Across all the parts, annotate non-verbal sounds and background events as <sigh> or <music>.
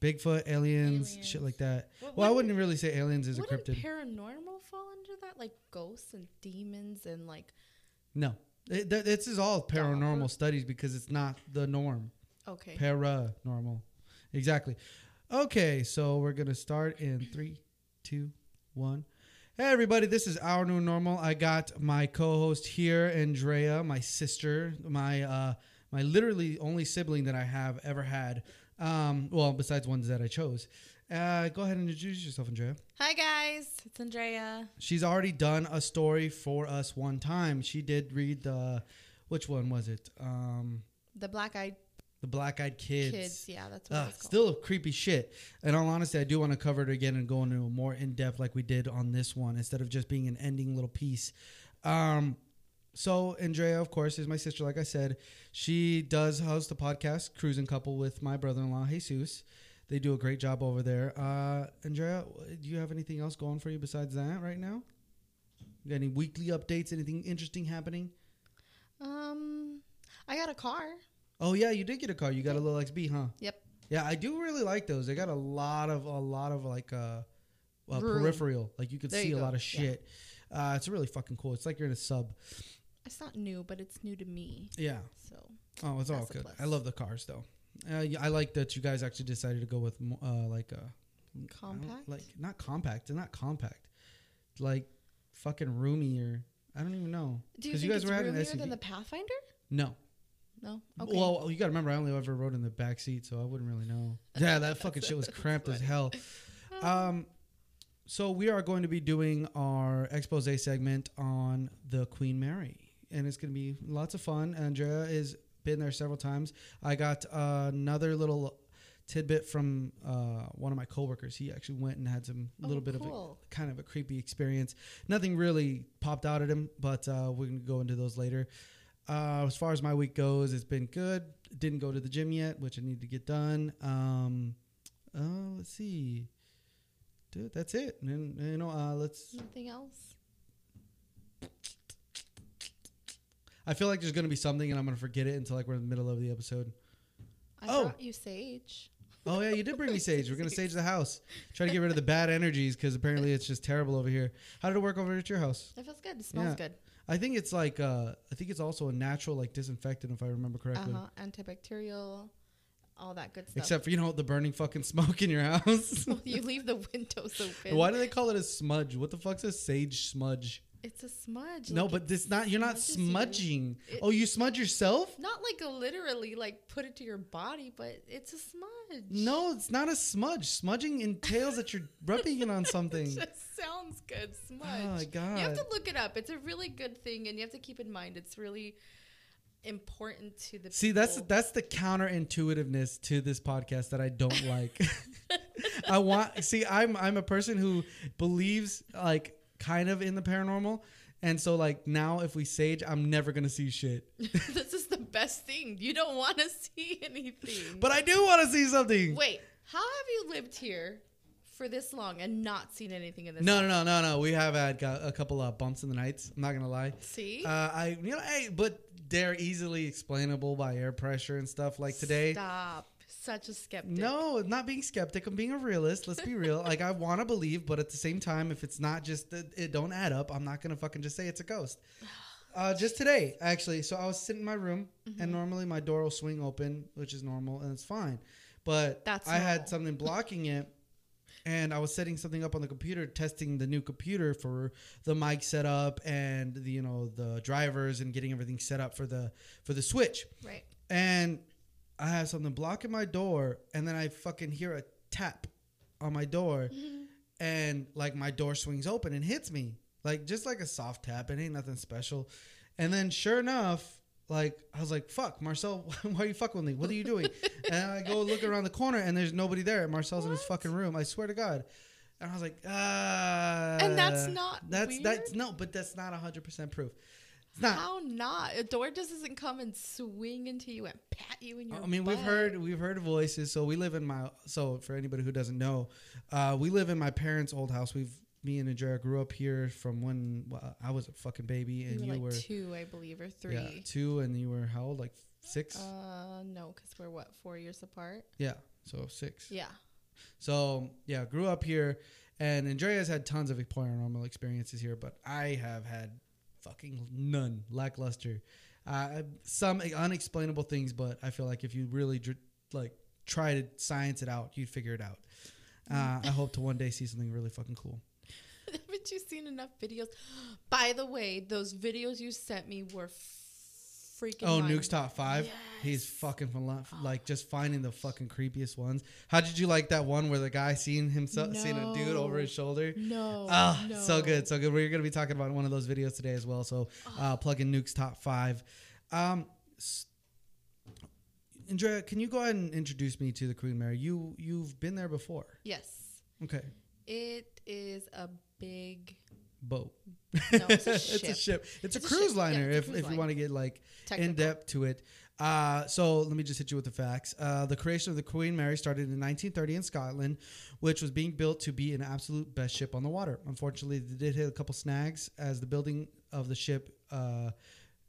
Bigfoot, aliens, Aliens. shit like that. What- Well, I wouldn't- really say aliens is a cryptid. paranormal fall under that? Like ghosts and demons and like no, it, th- this is all paranormal Dog. studies because it's not the norm. okay. Paranormal, exactly. Okay, so we're gonna start in three, two, one. Hey everybody, this is our new normal. I got my co-host here, Andrea, my sister, my uh, my literally only sibling that I have ever had. Um, well, besides ones that I chose. Uh, go ahead and introduce yourself, Andrea. Hi guys, it's Andrea. She's already done a story for us one time. She did read the, which one was it? Um, The black eyed the Black Eyed Kids. kids. Yeah, that's what Uh, it's called. still creepy shit. And all honesty, I do want to cover it again and go into more in depth like we did on this one instead of just being an ending little piece. Um, so Andrea, of course, is my sister. Like I said, she does host the podcast Cruising Couple with my brother-in-law Jesus. They do a great job over there. Uh, Andrea, do you have anything else going for you besides that right now? You got any weekly updates? Anything interesting happening? Um, I got a car. Oh yeah, you did get a car. You got a little XB, huh? Yep. Yeah, I do really like those. They got a lot of a lot of like uh, uh peripheral. Like you could There see you a lot of Yeah. shit. Uh, it's really fucking cool. It's like you're in a sub. It's not new, but it's new to me. Yeah. So Oh, it's all good. I love the cars though. Uh, yeah, I like that you guys actually decided to go with uh like uh Compact? like not compact. Not compact. Like fucking roomy or I don't even know. do you think you guys it's were having roomier than the Pathfinder? No. No. Okay. Well, you got to remember, I only ever rode in the back seat, so I wouldn't really know. <laughs> Yeah, that fucking shit was cramped as hell. <laughs> Um, so we are going to be doing our expose segment on the Queen Mary, and it's going to be lots of fun. Andrea has been there several times. I got uh, another little tidbit from uh, one of my coworkers. He actually went and had some Oh, little bit of a kind of a creepy experience. Nothing really popped out at him, but uh, we're gonna go into those later. Uh, as far as my week goes, it's been good. Didn't go to the gym yet, which I need to get done. Um, uh, let's see, dude, that's it. And you know, uh, let's. Nothing else. I feel like there's gonna be something, and I'm gonna forget it until like we're in the middle of the episode. I Oh. brought you sage. Oh yeah, you did bring me <laughs> sage. We're gonna sage the house. Try to get rid of the bad energies because apparently it's just terrible over here. How did it work over at your house? It feels good. It smells Yeah. good. I think it's like uh, I think it's also a natural like disinfectant if I remember correctly. huh. Antibacterial, all that good stuff. Except for you know the burning fucking <laughs> smoke in your house. <laughs> you leave the windows open. Why do they call it a smudge? What the fuck's a sage smudge? It's a smudge. no, like but this not you're not you. smudging. It- oh, you smudge yourself? Not like a literally like put it to your body, but it's a smudge. No, it's not a smudge. Smudging entails that you're <laughs> rubbing it on something. It just sounds good. Smudge. Oh my god. You have to look it up. It's a really good thing, and you have to keep in mind it's really important to the. See, that's that's the counterintuitiveness to this podcast that I don't like. <laughs> I want see, I'm I'm a person who believes like kind of in the paranormal, and so like now if we sage, I'm never gonna see shit. <laughs> this is the best thing. You don't want to <laughs> see anything. But I do want to see something. wait, how have you lived here for this long and not seen anything in this? No, no, no, no, no. We have had a couple of bumps in the nights. I'm not gonna lie. See, Uh, I you know, hey, but they're easily explainable by air pressure and stuff. Like today, Stop. Such a skeptic. No, not being skeptic. I'm being a realist. Let's be real. like I want to believe, but at the same time, if it's not just it, it don't add up, I'm not gonna fucking just say it's a ghost. <sighs> Uh, just today, actually. So I was sitting in my room, Mm-hmm. and normally my door will swing open, which is normal, and it's fine. But That's I had something blocking it, and I was setting something up on the computer, testing the new computer for the mic setup and the you know the drivers and getting everything set up for the for the switch Right. and I have something blocking my door, and then I fucking hear a tap on my door, and like my door swings open and hits me, like just like a soft tap. It ain't nothing special. And then sure enough, like I was like, "Fuck, Marcel, <laughs> why are you fucking with me? What are you doing?" <laughs> and I go look around the corner, and there's nobody there. Marcel's in his fucking room. I swear to God. And I was like, ah. And that's not that's that's no, but that's not hundred percent proof. It's not. How not? A door just doesn't come and swing into you and pat you in your. I mean, we've heard we've heard voices. So we live in my so for anybody who doesn't know, uh, we live in my parents' old house. We've me and Andrea grew up here from when well, I was a fucking baby You and were you like were two, I believe, or three. yeah two, and you were how old? Like six? Uh, no, because we're what four years apart. yeah, so six. Yeah. So yeah, grew up here, and Andrea's had tons of paranormal experiences here, but I have had fucking none, lackluster. Uh, some unexplainable things, but I feel like if you really dr- like try to science it out, you'd figure it out. Uh, I hope to one day see something really fucking cool. <laughs> Haven't you seen enough videos? By the way, those videos you sent me were freaking. Oh, mind- Nuke's top five. He's Yes. fucking philo- like just finding the fucking creepiest ones. How did you like that one where the guy seeing himself, seeing a dude over his shoulder? No. Ah, no. so good, so good. We're gonna be talking about one of those videos today as well. So, uh, plug in Nuke's top five. Um, Andrea, can you go ahead and introduce me to the Queen Mary? You you've been there before. Yes. Okay, It is a big. boat. No, <laughs> it's a it's a ship. It's, It's a cruise ship. Liner. a if cruise if you want to get like Technical. in depth to it. Uh, so let me just hit you with the facts. Uh, the creation of the Queen Mary started in 1930 in Scotland, which was being built to be an absolute best ship on the water. Unfortunately, they did hit a couple snags as the building of the ship uh,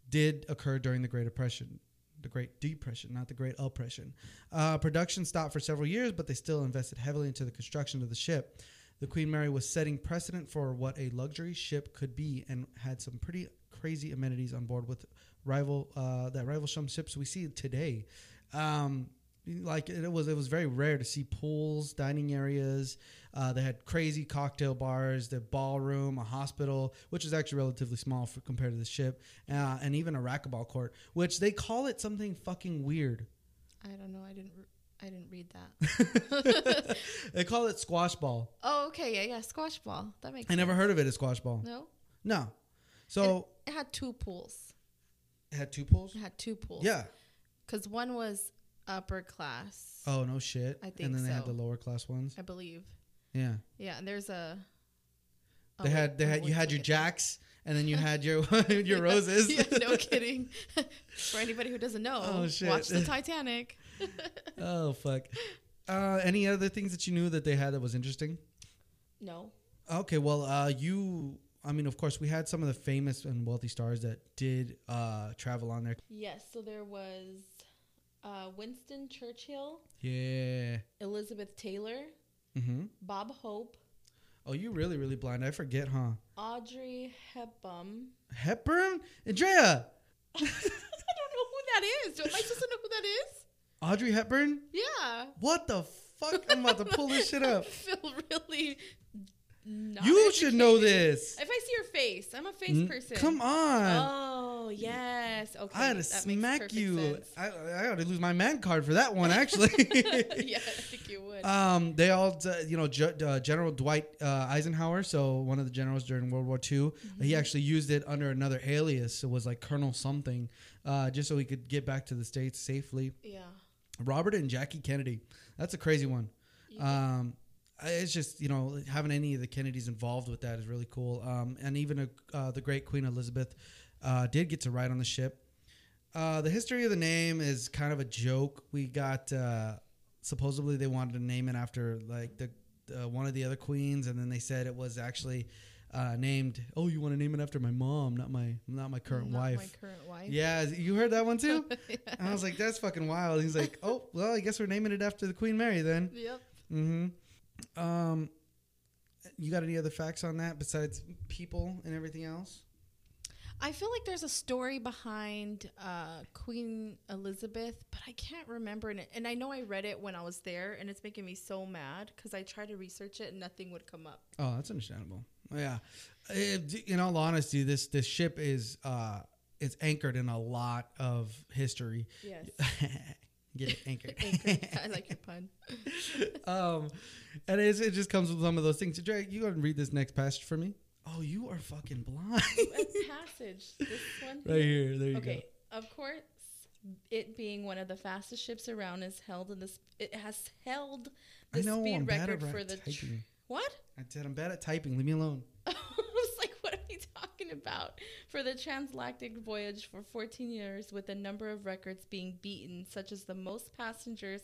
did occur during the Great Depression. The Great Depression, not the Great Oppression. Uh, production stopped for several years, but they still invested heavily into the construction of the ship. The Queen Mary was setting precedent for what a luxury ship could be, and had some pretty crazy amenities on board with rival uh, that rival some ships we see today. Um, like it was, it was very rare to see pools, dining areas. Uh, they had crazy cocktail bars, the ballroom, a hospital, which is actually relatively small for, compared to the ship, uh, and even a racquetball court, which they call it something fucking weird. I don't know. I didn't. I didn't read that. <laughs> they call it squash ball. oh, okay. Yeah, yeah. Squash ball. That makes. I never heard of it as squash ball. No. No. So It had two pools. it had two pools. It had two pools. Yeah. Because one was upper class. Oh no shit. I think. and then they had the lower class ones. I believe. Yeah. Yeah, and there's a. They had they had you had your jacks and then you had your <laughs> <laughs> your roses. yeah, no kidding. For anybody who doesn't know, Oh, watch the Titanic. <laughs> oh fuck. Uh, any other things that you knew that they had that was interesting? No. Okay, well, uh, you. I mean, of course, we had some of the famous and wealthy stars that did uh, travel on there. Yes, so there was uh, Winston Churchill, Yeah. Elizabeth Taylor, Mm-hmm. Bob Hope, Oh, you really, really blind. I forget, huh? Audrey Hepburn. Hepburn, Andrea, <laughs> I don't know who that is. I supposed to know who that is? Audrey Hepburn. Yeah. What the fuck? I'm about to pull this shit <laughs> I up. feel really. Not You should know this. If I see your face, I'm a face N- person. Come on. Oh yes. Okay. I had to smack you. sense. I, I ought to lose my man card for that one, actually. <laughs> yeah, I think you would. Um, they all, uh, you know, Ge- uh, General Dwight uh, Eisenhower, so one of the generals during World War II, Mm-hmm. he actually used it under another alias. It was like Colonel something, uh, just so he could get back to the states safely. yeah. Robert and Jackie Kennedy, that's a crazy one. Um, it's just you know having any of the Kennedys involved with that is really cool. Um, and even uh, the great Queen Elizabeth uh, did get to ride on the ship. Uh, the history of the name is kind of a joke. We got uh, supposedly they wanted to name it after like the uh, one of the other queens, and then they said it was actually uh, named. Oh, you want to name it after my mom, not my not my current Not wife. My current wife. Yeah, you heard that one too. <laughs> And I was like, that's fucking wild. He's like, oh, well, I guess we're naming it after the Queen Mary then. Yep. Mm-hmm. Um, you got any other facts on that besides people and everything else? I feel like there's a story behind uh, Queen Elizabeth, but I can't remember it. And I know I read it when I was there, and it's making me so mad because I tried to research it and nothing would come up. Oh, that's understandable. Yeah, It- in all honesty, this this ship is uh, it's anchored in a lot of history. Yes. <laughs> Get it anchored. <laughs> Anchored. I like your pun. <laughs> um, and it's, it just comes with some of those things. Drake, you go and read this next passage for me. Oh, you are fucking blind. Passage? This one? right here. There you go. Okay. Of course, it being one of the fastest ships around is held in this. It has held go. the know speed I'm record for the. Tr- what? I said I'm bad at typing. Leave me alone. <laughs> I was like, what are you talking about? For the transatlantic voyage for 14 years, with a number of records being beaten, such as the most passengers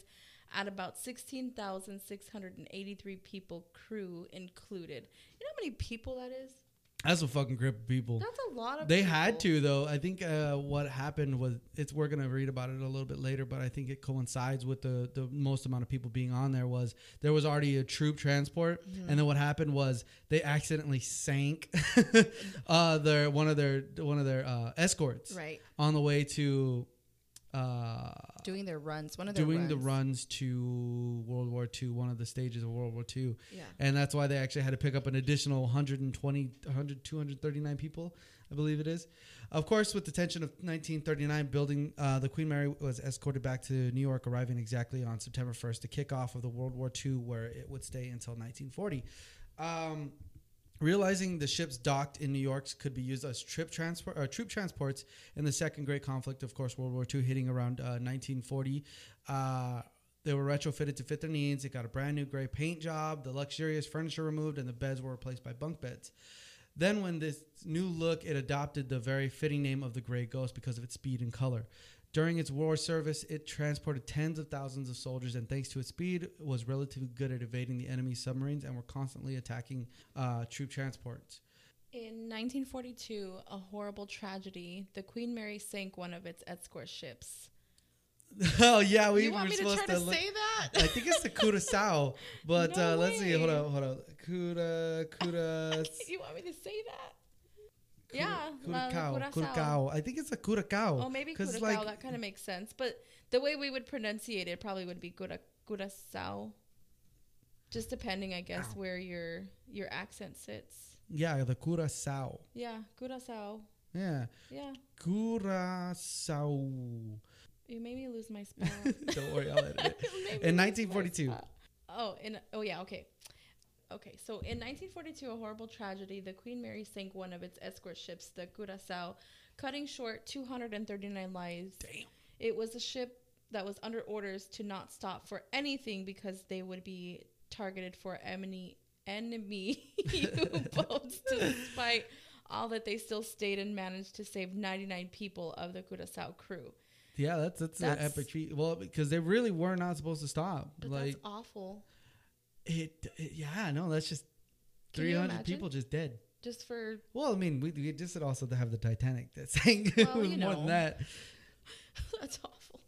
at about 16,683 people, crew included. You know how many people that is? That's a fucking grip of people. That's a lot of. They had to though. I think uh, what happened was it's we're gonna read about it a little bit later, but I think it coincides with the the most amount of people being on there was there was already a troop transport, Mm-hmm. and then what happened was they accidentally sank <laughs> uh, their one of their one of their uh, escorts Right. on the way to uh, Doing their runs. One of their doing the runs. runs to World War II, one of the stages of World War II. Yeah. And that's why they actually had to pick up an additional 120, 100, 239 people, I believe it is. Of course, with the tension of 1939 building, uh, the Queen Mary was escorted back to New York, arriving exactly on September 1st to kick off of the World War II, where it would stay until 1940. Um, Realizing the ships docked in New York could be used as trip transport or troop transports in the Second Great Conflict, of course, World War II, hitting around uh, 1940. Uh, they were retrofitted to fit their needs. It got a brand new gray paint job, the luxurious furniture removed, and the beds were replaced by bunk beds. Then, when this new look, it adopted the very fitting name of the Gray Ghost because of its speed and color. During its war service, it transported tens of thousands of soldiers, and thanks to its speed, was relatively good at evading the enemy submarines and were constantly attacking uh, troop transports. In 1942, a horrible tragedy, the Queen Mary sank one of its escort ships. <laughs> oh yeah, we you were want me to supposed try to, look- say that. I think it's the <laughs> Curacao, but No uh, let's see. Hold on, hold on. Cura, Cura, <laughs> you want me to say that? Yeah, Curacao, Curaçao. Curacao. I think it's a Curacao. Oh, maybe Curacao. like- that kind of makes sense. But the way we would pronunciate it probably would be Cura, Curacao. Just depending, I guess, Ow. where your your accent sits. Yeah, the Curacao. Yeah, Curacao. Yeah, Yeah, Curacao. you made me lose my spell. <laughs> Don't worry, I'll edit it. <laughs> In me lose my 1942. Oh, in oh yeah, okay. Okay, so in 1942, a horrible tragedy, the Queen Mary sank one of its escort ships, the Curacao, cutting short 239 lives. Damn. It was a ship that was under orders to not stop for anything because they would be targeted for enemy enemy <laughs> U-boats. Despite all that, they still stayed and managed to save 99 people of the Curacao crew. Yeah, that's that's, That's- an epic feat. Well, because they really were not supposed to stop. But like that's awful. It, it- Yeah, no, that's just Can you 300 imagine? people just dead. Just for Well, I mean, we, we just also to have the Titanic that sank Well, <laughs> you more know. than that. <laughs> that's awful.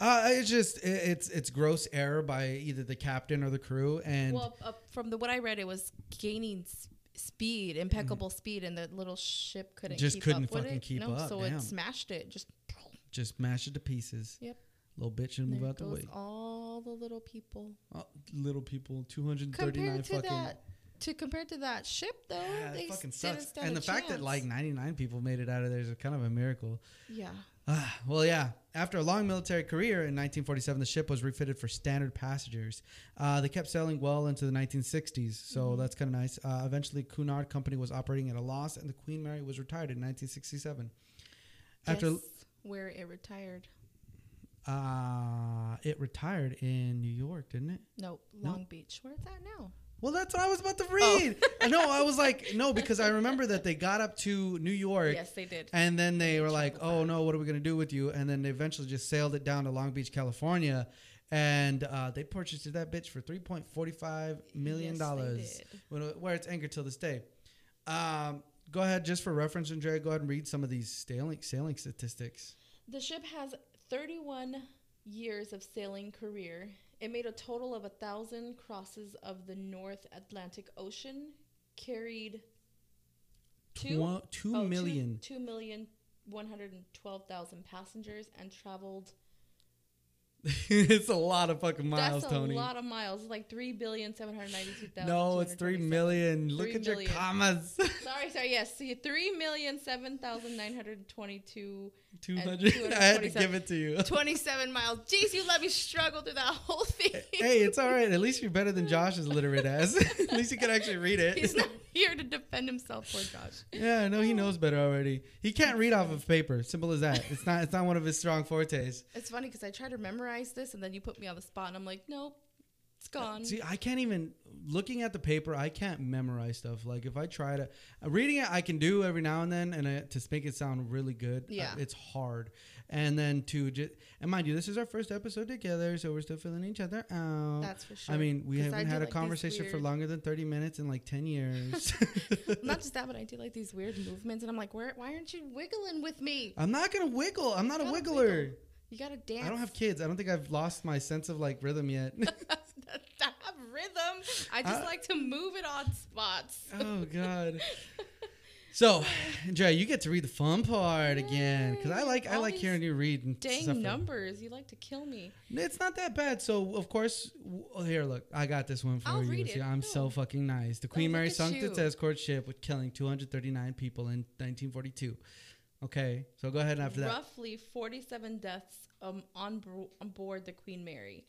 Uh, it's just it, it's it's gross error by either the captain or the crew, and well, uh, from the what I read, it was gaining s- speed, impeccable speed, and the little ship couldn't. Just keep couldn't up with fucking it. keep no, up, so damn. it smashed it. Just just mash it to pieces. Yep. Little bitch and move out the way. all the little people. Oh, little people, two hundred thirty nine to fucking. that, to compared to that ship though, Yeah, they fucking sucks. And the fact that like 99 people made it out of there is kind of a miracle. yeah, Ah, <sighs> well, yeah. After a long military career in 1947, the ship was refitted for standard passengers. Uh, they kept sailing well into the 1960s, so Mm-hmm. that's kind of nice. Uh, eventually, Cunard Company was operating at a loss, and the Queen Mary was retired in 1967. After Guess where it retired. Uh, it retired in New York, didn't it? Nope, No? Long Beach. Where's that now? Well, that's what I was about to Oh. read. <laughs> no, I was like, no, because I remember that they got up to New York. Yes, they did. And then they were like, "Oh back. no, what are we gonna do with you?" And then they eventually just sailed it down to Long Beach, California, and uh, they purchased that bitch for three point forty five million Yes, they where it's anchored till this day. Um, go ahead, just for reference, Andrea. Go ahead and read some of these sailing sailing statistics. The ship has 31 years of sailing career. It made a total of a thousand crosses of the North Atlantic Ocean, carried two, Tw- two oh, million. two million one hundred and twelve thousand passengers and traveled. <laughs> it's a lot of fucking miles, That's a Tony. lot of miles. Like three billion seven hundred ninety-two thousand. no, it's three million. Look at your commas. Sorry, sorry. Yes, see, three million seven thousand nine hundred twenty-two. Two hundred. <laughs> I had to give it to you. 27 miles. Jeez, you let me struggle through that whole thing. hey, it's all right. At least you're better than Josh's literate ass. <laughs> At least you can actually read it. He's not here to defend himself, poor Josh. <laughs> Yeah, I know he knows better already. He can't read off of paper. Simple as that. It's not. It's not one of his strong fortes. It's funny because I tried to memorize this and then you put me on the spot and I'm like, nope. It's gone. See, I can't even looking at the paper. I can't memorize stuff. Like if I try to uh, reading it, I can do every now and then, and uh, to make it sound really good, uh, Yeah. it's hard. And then to just and mind you, this is our first episode together, so we're still feeling each other out. That's for sure. I mean, we haven't had a like conversation for longer than thirty minutes in like ten years. <laughs> Not <laughs> just that, but I do like these weird movements, and I'm like, where? Why aren't you wiggling with me? I'm not gonna wiggle. I'm not a wiggler. wiggle. You gotta dance. I don't have kids. I don't think I've lost my sense of like rhythm yet. <laughs> I have rhythm. I just Uh, like to move it on spots. oh God. So, Andrea, you get to read the fun part again because I like I like hearing you read. And Dang numbers! You like to kill me. It's not that bad. So, of course, w- oh, here, look, I got this one for I'll you. read See, it. I'm so fucking nice. The Queen look Mary sunk its escort ship with killing 239 people in 1942. Okay, so go ahead after that. Roughly 47 deaths um, on, bro- on board the Queen Mary.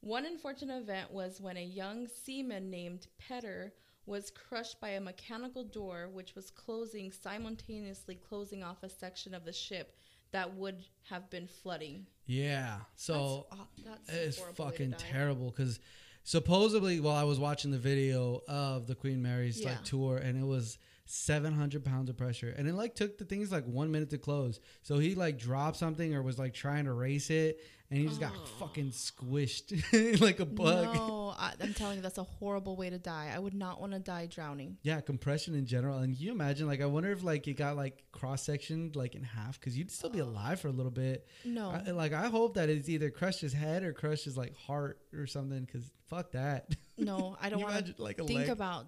One unfortunate event was when a young seaman named Pedder was crushed by a mechanical door which was closing simultaneously closing off a section of the ship that would have been flooding. Yeah. So that's, that's it's horrible way to fucking terrible because supposedly while I was watching the video of the Queen Mary's Yeah. like tour and it was 700 pounds of pressure and it like took the things like one minute to close so he like dropped something or was like trying to race it and he just got Oh. fucking squished <laughs> like a bug No, I, I'm telling you, that's a horrible way to die. I would not want to die drowning. yeah compression in general and you imagine like i wonder if like it got like cross-sectioned like in half because you'd still be oh. alive for a little bit No. I, like i hope that it's either crushed his head or crushed his like heart or something because fuck that No, I <laughs> don't want to like, think leg? about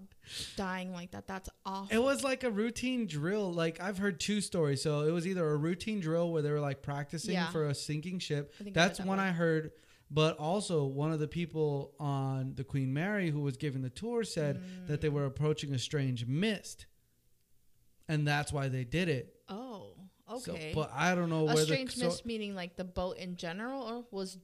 dying like that. That's awful. It was like a routine drill. Like I've heard two stories. So it was either a routine drill where they were like practicing Yeah. for a sinking ship. I think I heard That's that one one. I heard. But also one of the people on the Queen Mary who was giving the tour said that they Mm. were approaching a strange mist. And that's why they did it. oh, So- okay. but I don't know a where strange the so- mist meaning like the boat in general, or was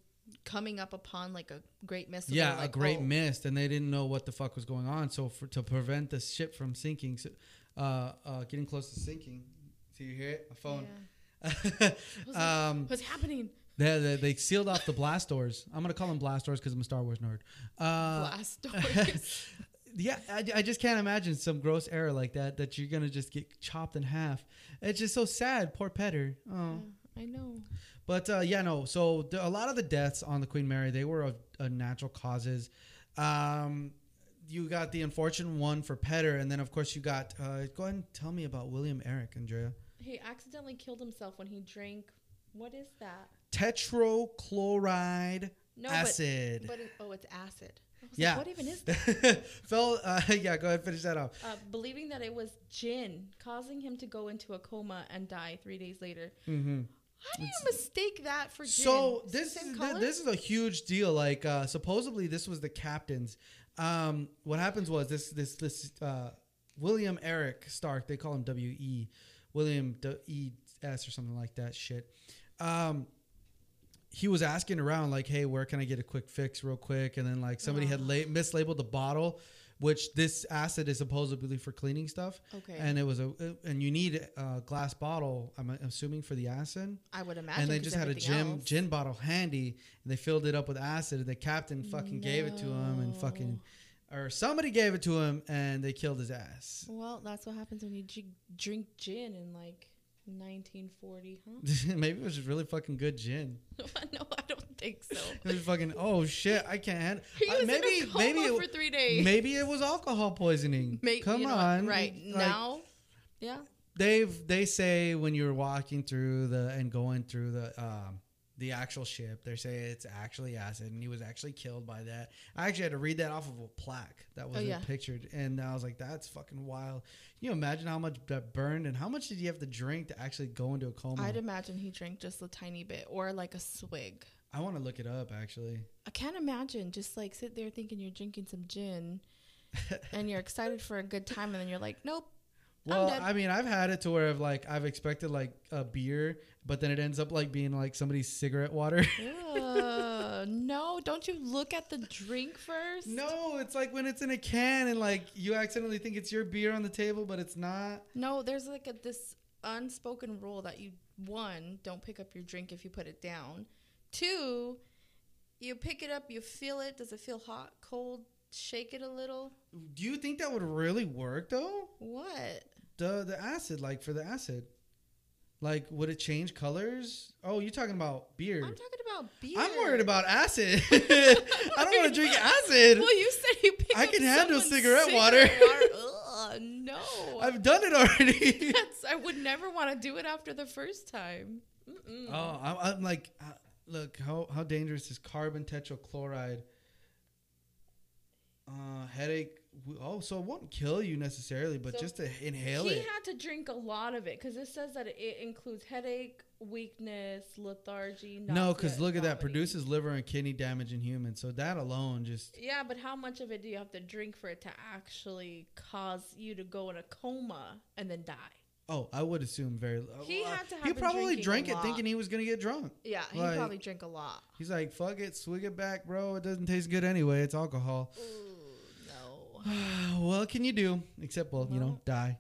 coming up upon like a great mist. yeah, like, a great oh, mist, and they didn't know what the fuck was going on. So for to prevent the ship from sinking, so, uh, uh, getting close to sinking. See you hear it? My phone. yeah. <laughs> Um, what's happening? They, they, they sealed off the blast doors. I'm gonna call them blast doors because I'm a Star Wars nerd. Uh, Blast <laughs> doors. yeah, I, I just can't imagine some gross error like that that you're gonna just get chopped in half. It's just so sad. Poor Pedder. Oh, Yeah, I know. but uh, yeah, no. So the, a lot of the deaths on the Queen Mary they were of natural causes. Um, you got the unfortunate one for Pedder, and then of course you got. Uh, go ahead and tell me about William Eric, Andrea. He accidentally killed himself when he drank. What is that? Tetrachloride No, acid. but, but oh, it's acid. Yeah. Like, what even is <laughs> that? Fell. Uh, <laughs> yeah, go ahead, finish that off. Uh, believing that it was gin, causing him to go into a coma and die three days later. Mm-hmm. How do you mistake that for gin? So this is color? this is a huge deal. Like uh, supposedly this was the captain's. Um, what happens was this this this uh, William Eric Stark. They call him W E William D- E S or something like that. Shit. Um, he was asking around like, "Hey, where can I get a quick fix, real quick?" And then like somebody had la- mislabeled the bottle, which this acid is supposedly for cleaning stuff. Okay. And it was a and you need a glass bottle. I'm assuming for the acid I would imagine. and they just had a gin else- gin bottle handy and they filled it up with acid and the captain fucking gave it to him and fucking or somebody gave it to him and they killed his ass Well, that's what happens when you drink gin and like 1940, huh? <laughs> maybe it was just really fucking good gin <laughs> no, I don't think so. <laughs> it was fucking oh shit i can't handle He uh, was maybe in a coma maybe for it, three days. maybe it was alcohol poisoning May- come you know on right Like, now, yeah. they've they say when you're walking through the and going through the um the actual ship they say it's actually acid and he was actually killed by that i actually had to read that off of a plaque that was Oh, yeah. pictured and i was like that's fucking wild Can you imagine how much that burned and how much did you have to drink to actually go into a coma I'd imagine he drank just a tiny bit or like a swig. i want to look it up actually I can't imagine just like sit there thinking you're drinking some gin and you're excited for a good time and then you're like, nope. Well i mean i've had it to where I've like i've expected like a beer but then it ends up like being like somebody's cigarette water <laughs> Ugh, no, don't you look at the drink first? No, it's like when it's in a can and like you accidentally think it's your beer on the table, but it's not. No, there's like a this unspoken rule that you one don't pick up your drink if you put it down. Two, You pick it up, you feel it. Does it feel hot, cold? Shake it a little. Do you think that would really work though? What? The the acid, like for the acid, like would it change colors? Oh, you're talking about beer. I'm talking about beer. I'm worried about acid. <laughs> I don't want to drink <laughs> acid. Well, you said you pick I up can handle someone's cigarette water. <laughs> Ugh, no. I've done it already. That's, I would never want to do it after the first time. Mm-mm. oh, I'm, I'm like, uh, look how how dangerous is carbon tetrachloride? Uh, headache. Oh, so it won't kill you necessarily, but So just to inhale he it. He had to drink a lot of it because it says that it includes headache, weakness, lethargy. No, because look at that. Produces liver and kidney damage in humans. So that alone just. Yeah, but how much of it do you have to drink for it to actually cause you to go in a coma and then die? Oh, I would assume very. He uh, had to have He probably drank it lot. thinking he was gonna get drunk. Yeah, he Like- probably drank a lot. He's like, "Fuck it, swig it back, bro. It doesn't taste good anyway. It's alcohol." Ooh. <sighs> what can you do? Except, well, you know, Well- die.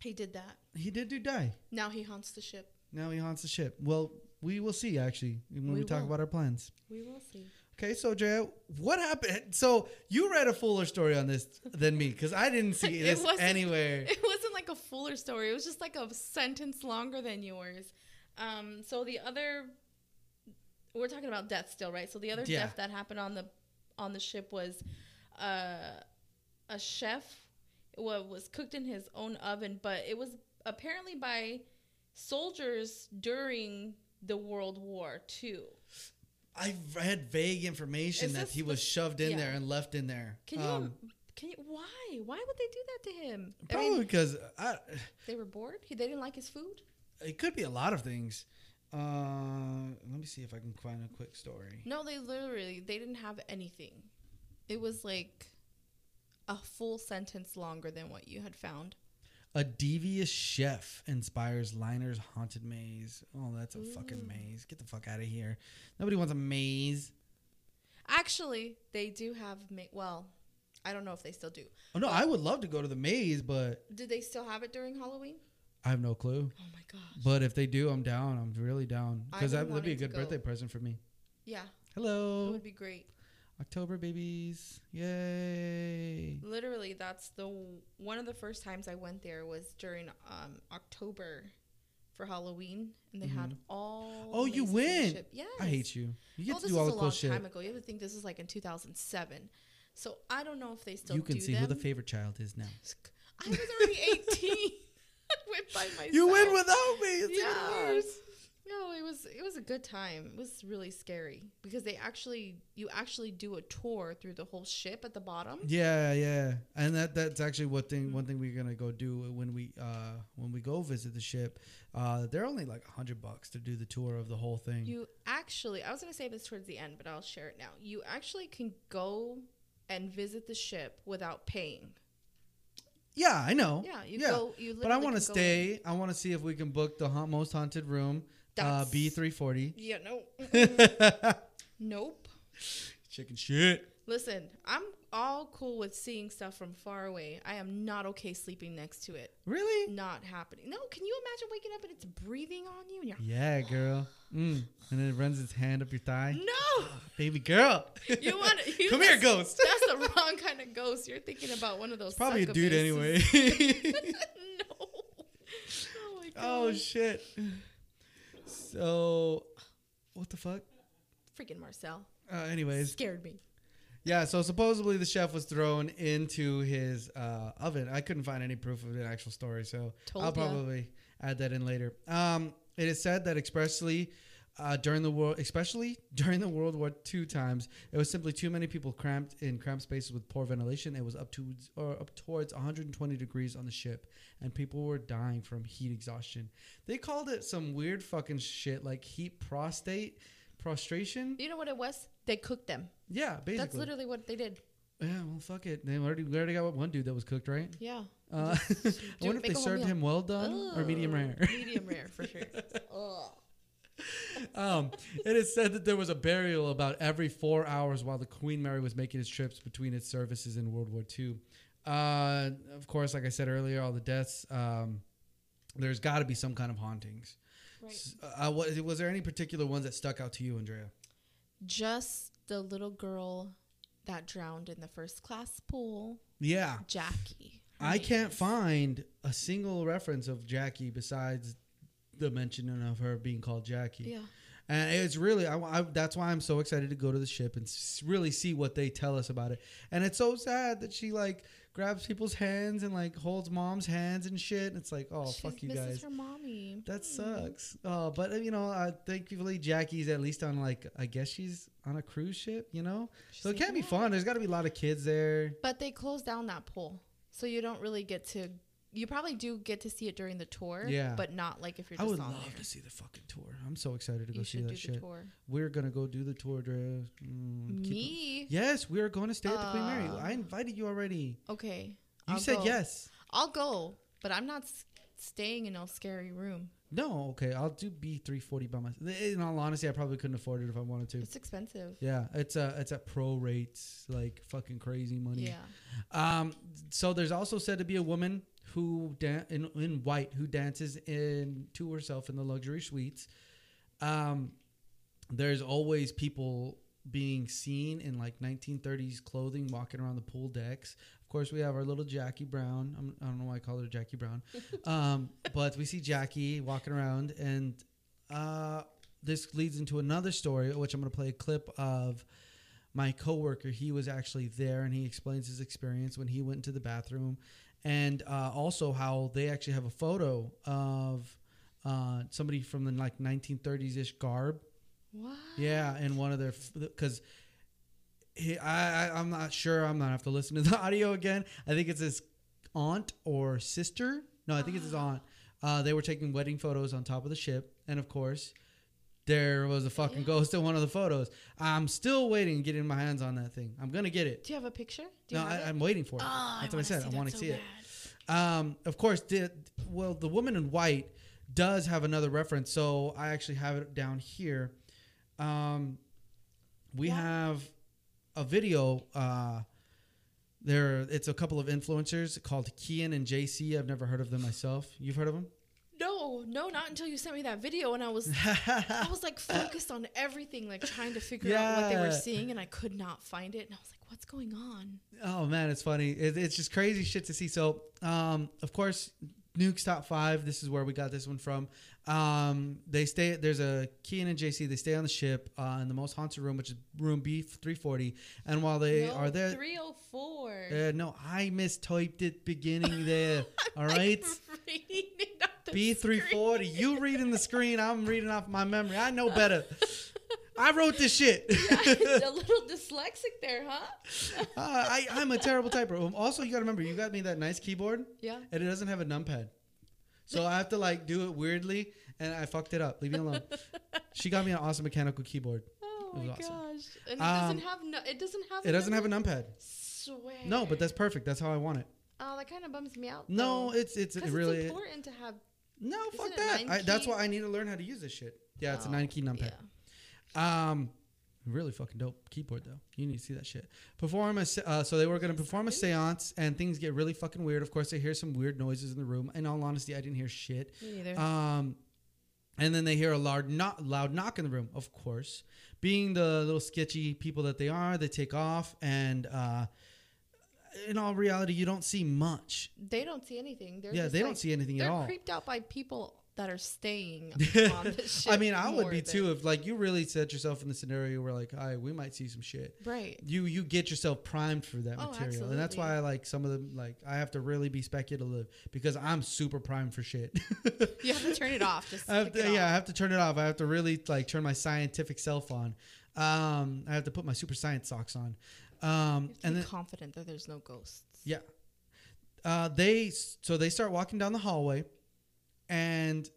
He did that. He did do die. Now he haunts the ship. Now he haunts the ship. Well, we will see actually when we, We talk will. about our plans. We will see. Okay, so Drea, what happened? So you read a fuller story on this than me because I didn't see <laughs> It this wasn't- anywhere. <laughs> It wasn't like a fuller story. It was just like a sentence longer than yours. Um, so the other, we're talking about death still, right? So the other Yeah. death that happened on the on the ship was uh, a chef wa- was cooked in his own oven, but it was apparently by soldiers during the World War II. I read vague information that he was shoved in yeah. there and left in there. Can you? Um, can you? Why? Why would they do that to him? I probably mean, because I, they were bored. They didn't like his food. it could be a lot of things. Uh, let me see if I can find a quick story. No, they literally they didn't have anything. It was like a full sentence longer than what you had found. A devious chef inspires Liner's haunted maze. Oh, that's a fucking maze. Get the fuck out of here. Nobody wants a maze. Actually, they do have ma- well, I don't know if they still do. Oh no, I would love to go to the maze, but Did they still have it during Halloween? I have no clue. Oh my gosh. But if they do, I'm down. I'm really down because that, that'd be a good birthday present for me. Yeah, Hello. it would be great. October babies! Yay! Literally, that's the one of the first times I went there was during um, October for Halloween, and they had all. Mm-hmm. Oh, you mazes in the went? ship. I hate you. You get well, to this do all the a cool long shit. time ago. You have to think this is like in 2007. So I don't know if they still You can see them. who the favorite child is now. <laughs> I was already 18. <laughs> I went by myself. You win without me. It's Yeah. even worse. No, it was it was a good time. It was really scary because they actually you actually do a tour through the whole ship at the bottom. Yeah, yeah, and that that's actually what thing one thing we're gonna go do when we uh when we go visit the ship. Uh, they're only like a hundred bucks to do the tour of the whole thing. You actually I was going to say this towards the end, but I'll share it now. You actually can go and visit the ship without paying. yeah, I know. Yeah, you yeah. go you but I want to in. stay. I want to see if we can book the ha- most haunted room, That's- B three forty. Yeah, no. <laughs> Nope. Chicken shit. Listen, I'm all cool with seeing stuff from far away. I am not okay sleeping next to it. Really? Not happening. No, can you imagine waking up and it's breathing on you and you're Yeah, girl. <gasps> Mm. And then it runs its hand up your thigh. No! <gasps> Baby girl. <laughs> You want <laughs> you Come here, ghost. That's the wrong kind of ghost. You're thinking about one of those. Probably a dude anyway. no. Oh my god. oh shit. So, what the fuck? Freaking Marcel. Uh, anyways, Scared me. yeah. So supposedly the chef was thrown into his uh, oven. I couldn't find any proof of the actual story, so Told I'll ya. probably add that in later. Um, it is said that expressly. Uh, during the world, especially <laughs> during the World War II times, it was simply too many people cramped in cramped spaces with poor ventilation. It was up to or up towards 120 degrees on the ship, and people were dying from heat exhaustion. They called it some weird fucking shit like heat prostate prostration. You know what it was? They cooked them. Yeah, basically. That's literally what they did. Yeah, well, fuck it. They already we already got one dude that was cooked, right? Yeah. Uh, <laughs> I wonder if they served meal. him well done or medium rare. medium rare for sure. <laughs> Um, it is said that there was a burial about every four hours while the Queen Mary was making its trips between its services in World War II. Uh, of course, like I said earlier, all the deaths. Um, there's got to be some kind of hauntings. Right. S- Uh, was, was there any particular ones that stuck out to you, Andrea? Just the little girl that drowned in the first class pool, Yeah. Jackie. I can't find a single reference of Jackie besides the mentioning of her being called Jackie. Yeah. And it's really, I, I- that's why I'm so excited to go to the ship and s- really see what they tell us about it. And it's so sad that she like grabs people's hands and like holds mom's hands and shit. And It's like, oh, She fuck you misses guys. her mommy. That Mm. sucks. Oh, but uh, you know, uh, thankfully Jackie's at least on like, I guess she's on a cruise ship, you know? She's So it like, can't be "Yeah." fun. There's got to be a lot of kids there. But they closed down that pool, so you don't really get to. You probably do get to see it during the tour. Yeah. But not like if you're I would on love there. to see the fucking tour. I'm so excited to go You see that shit. tour. We're gonna go do the tour, Dre. Mm, Me? Yes, we are going to stay at the Queen Mary. Uh, I invited you already. Okay. You I'll said go. yes. I'll go, but I'm not s- staying in no scary room. No, okay. I'll do B three forty by myself. In all honesty, I probably couldn't afford it if I wanted to. It's expensive. Yeah, it's uh it's at pro rates, like fucking crazy money. Yeah. Um. So there's also said to be a woman who dan- in in white who dances in to herself in the luxury suites. Um, there's always people being seen in like 1930s clothing walking around the pool decks. Of course, we have our little Jackie Brown. I'm, I don't know why I call her Jackie Brown, <laughs> um, but we see Jackie walking around, and uh, this leads into another story, which I'm going to play a clip of my coworker. He was actually there, and he explains his experience when he went into the bathroom, and uh, also how they actually have a photo of uh, somebody from the like 1930s ish garb. What? Yeah, and one of their because I, I I'm not sure. I'm gonna have to listen to the <laughs> audio again. I think it's his aunt or sister. No, I think it's his aunt. Uh, they were taking wedding photos on top of the ship, and of course, there was a fucking Yeah. ghost in one of the photos. I'm still waiting, getting my hands on that thing. I'm gonna get it. Do you have a picture? Do you No, have I? I'm waiting for it. Oh, That's what I said. I want to see it. Um, of course, the, well, the woman in white does have another reference, so I actually have it down here. Um, we Yeah. have a video. Uh, there, it's a couple of influencers called Kian and JC. I've never heard of them myself. You've heard of them? no, no, not until you sent me that video. And I was, I was like <laughs> focused on everything, like trying to figure yeah. out what they were seeing, and I could not find it. And I was like, what's going on? Oh man, it's funny. It, it's just crazy shit to see. So, um, of course, Nuke's top five. This is where we got this one from. Um, they stay. There's a Kian and JC. They stay on the ship uh, in the most haunted room, which is room B three forty. And while they no, are there, three oh four. Uh, no, I mistyped it beginning there. <laughs> all right. Like <laughs> B340. You reading the screen, I'm reading off my memory. I know better. I wrote this shit. <laughs> yeah, a little dyslexic there, huh? uh, I, I'm a terrible typer. Um, also, you got to remember, you got me that nice keyboard. Yeah. And it doesn't have a numpad. So I have to like do it weirdly, and I fucked it up. Leave me alone. she got me an awesome mechanical keyboard. <laughs> Oh my awesome. gosh! And it um, doesn't have no. It doesn't have. It doesn't have a numpad. Swear. No, but that's perfect. That's how I want it. Oh, that kind of bums me out. Though. No, it's it's it really it's important to have no Isn't fuck that. I, that's why I need to learn how to use this shit. Yeah, it's a nine key numpad. Yeah. Um, really fucking dope keyboard though. You need to see that shit. Perform a uh, so they were gonna perform a séance and things get really fucking weird. Of course, they hear some weird noises in the room. In all honesty, I didn't hear shit. Me neither. Um, and then they hear a loud knock, loud knock in the room. Of course, being the little sketchy people that they are, they take off. And uh, in all reality, you don't see much. they don't see anything. They're yeah, they don't see anything at all. They're creeped out by people that are staying <laughs> on the ship. I mean, I would be than- too if like you really set yourself in the scenario where like, "Hi, we might see some shit." Right. You you get yourself primed for that Oh, material, and that's why I like some of them. Like I have to really be speculative because I'm super primed for shit. <laughs> You have to turn it off. Just I to, yeah, I have to turn it off. I have to really like turn my scientific self on. Um, I have to put my super science socks on. Um, You have to and then confident that there's no ghosts. yeah, uh, they so they start walking down the hallway, and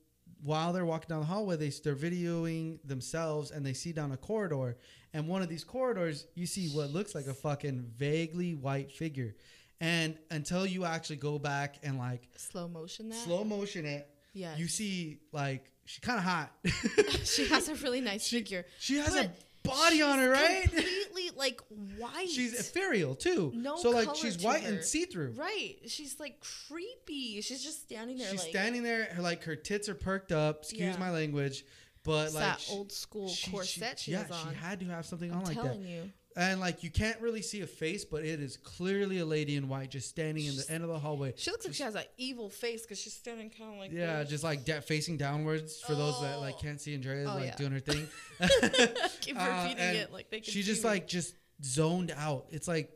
while they're walking down the hallway, they they're videoing themselves, and they see down a corridor. And one of these corridors, you see what looks like a fucking vaguely white figure. And until you actually go back and like Slow motion. That. slow motion it, Yeah. you see like she's kind of hot. <laughs> she has a really <laughs> nice She- figure. She has But a body on her, right? <laughs> Completely like white. she's ethereal too. No so like she's white her. and see through. right. She's like creepy. She's just standing there. She's like, standing there, her like her tits are perked up. Excuse Yeah. my language. but It's like that she- old school she- she- corset she, yeah, has on. she had to have something I'm on like that. telling you. And like you can't really see a face, but it is clearly a lady in white just standing in the end of the hallway. She looks like she has an evil face because she's standing kind of like Yeah, this. just like da- facing downwards for those that like can't see Andrea Oh, like yeah. doing her thing. <laughs> <laughs> keep Uh, repeating and it like they can. she see just me. like just zoned out. It's like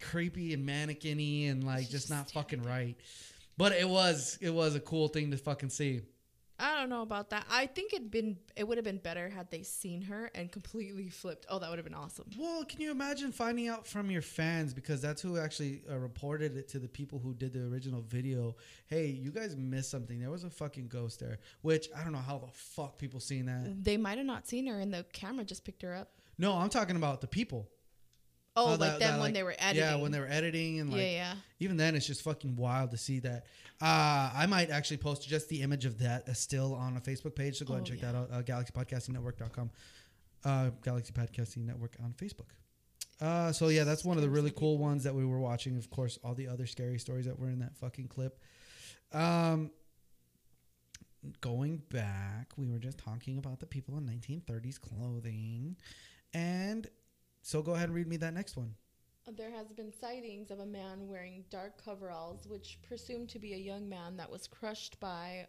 creepy and mannequin-y and like She's just just not fucking right. But it was it was a cool thing to fucking see. I don't know about that. I think it'd been it would have been better had they seen her and completely flipped. Oh, that would have been awesome. Well, can you imagine finding out from your fans because that's who actually uh, reported it to the people who did the original video. Hey, you guys missed something. There was a fucking ghost there. Which I don't know how the fuck people seen that. They might have not seen her, and the camera just picked her up. No, I'm talking about the people. Oh, Oh, like that- them that, when like- they were editing. Yeah, when they were editing and like yeah, yeah. even then it's just fucking wild to see that. Uh, I might actually post just the image of that uh, still on a Facebook page. So go ahead and Oh, check yeah. that out. Uh, GalaxyPodcastingNetwork.com. Uh, Galaxy Podcasting Network on Facebook. Uh, so yeah, that's one of the really cool ones that we were watching. Of course, all the other scary stories that were in that fucking clip. Um, going back, we were just talking about the people in 1930s clothing, and so go ahead and read me that next one. There has been sightings of a man wearing dark coveralls, which presumed to be a young man that was crushed by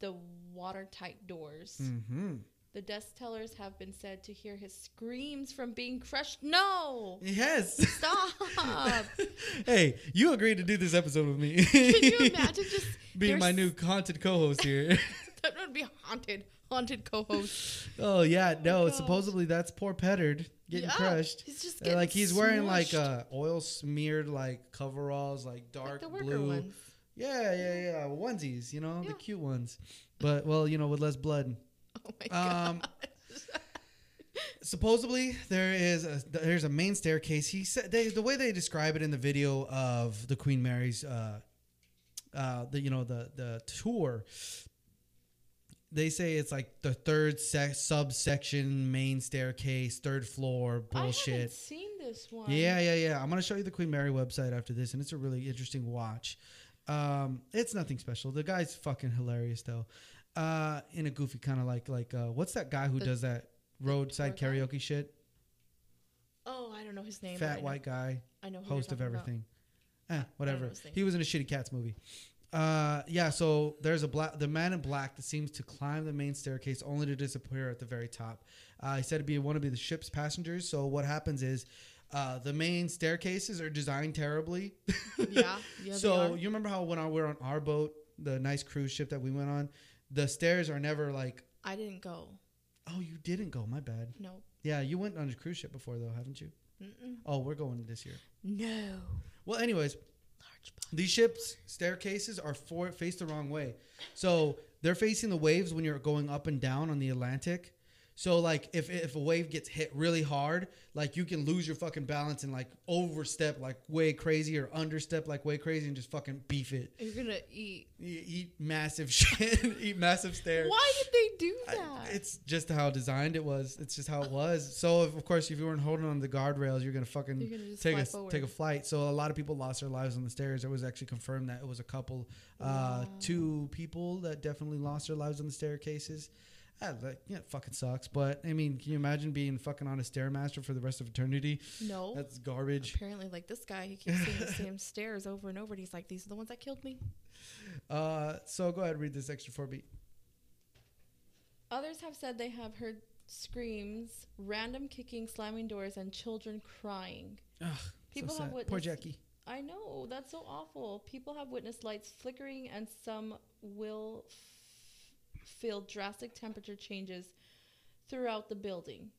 the watertight doors. Mm-hmm. The desk tellers have been said to hear his screams from being crushed. No! Yes. Stop! <laughs> hey, you agreed to do this episode with me. Can you <laughs> imagine just being my new haunted co-host here? <laughs> that would be haunted, haunted co-host. oh yeah, Oh, no. Supposedly that's poor Pedder getting Yeah, crushed. He's just like he's wearing like uh, oil smeared like coveralls, like Like dark the blue. ones. Yeah, yeah, yeah. Onesies, you know, the cute ones. But well, you know, with less blood. Oh my god. Um, <laughs> supposedly there is a there's a main staircase. He said they, the way they describe it in the video of the Queen Mary's uh uh the you know the the tour they say it's like the third sec- subsection main staircase third floor bullshit. I haven't seen this one. yeah yeah yeah. I'm gonna show you the queen mary website after this and it's a really interesting watch. Um it's nothing special. The guy's fucking hilarious though. Uh in a goofy kind of like like uh what's that guy who The- does that roadside tour guy? karaoke shit? Oh, I don't know his name. fat know- white guy. I know host of everything. Eh, whatever. know he was in a shitty cats movie uh yeah so there's a black the man in black that seems to climb the main staircase only to disappear at the very top uh he said to be want to be the ship's passengers so what happens is uh, the main staircases are designed terribly. <laughs> Yeah. yeah so they are. you remember how when I, we were on our boat, the nice cruise ship that we went on, the stairs are never like. I didn't go. Oh, you didn't go. My bad. No. Yeah, you went on a cruise ship before though, haven't you? Mm-mm. Oh, we're going this year. No. Well, anyways. These ships staircases are for faced the wrong way, so they're facing the waves when you're going up and down on the Atlantic. So like if if a wave gets hit really hard, like you can lose your fucking balance and like overstep like way crazy or understep like way crazy and just fucking beef it. You're gonna eat. You eat massive <laughs> shit, eat massive stairs. Why did they do I- that? it's just how designed it was. It's just how it was. So if, of course, if you weren't holding on the guardrails, you're gonna fucking You're gonna take a forward. take a flight. So a lot of people lost their lives on the stairs. It was actually confirmed that it was a couple, uh, Wow. two people that definitely lost their lives on the staircases. Ah, that, yeah, it fucking sucks. But I mean, can you imagine being fucking on a stairmaster for the rest of eternity? no. That's garbage. Apparently, like this guy, he keeps seeing the <laughs> same stairs over and over, and he's like, "These are the ones that killed me." Uh, so go ahead read this extra four beat. Others have said they have heard screams, random kicking, slamming doors, and children crying. Ugh, People so have witnessed. Poor Jackie. I know that's so awful. People have witnessed lights flickering, and some will feel drastic temperature changes throughout the building.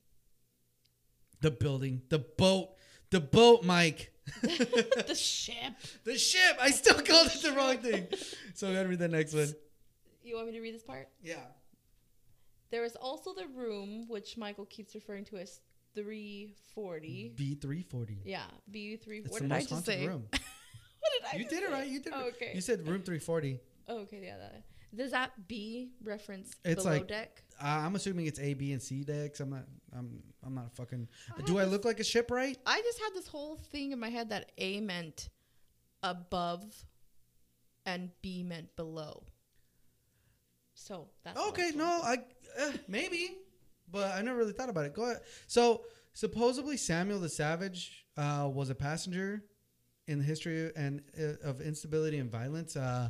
The building, the boat, the boat, Mike. <laughs> <laughs> the ship. The ship. I still called it the wrong thing. So I gotta read the next one. You want me to read this part? Yeah. There is also the room, which Michael keeps referring to as 340. B three forty. Yeah, BU 3. It's What the did I just say? room. <laughs> what did I You did it right. You did it. Oh, okay. You said room three forty. Oh, okay, yeah. That, does that B reference It's below like- deck? Uh, I'm assuming it's A, B, and C decks. I'm not. I'm. I'm not fucking. I Do I look like a shipwright? I just had this whole thing in my head that A meant above and B meant below. So that's Okay, no, I uh, maybe, but I never really thought about it. Go ahead. So supposedly Samuel the Savage uh, was a passenger in the history and uh, of instability and violence. Uh,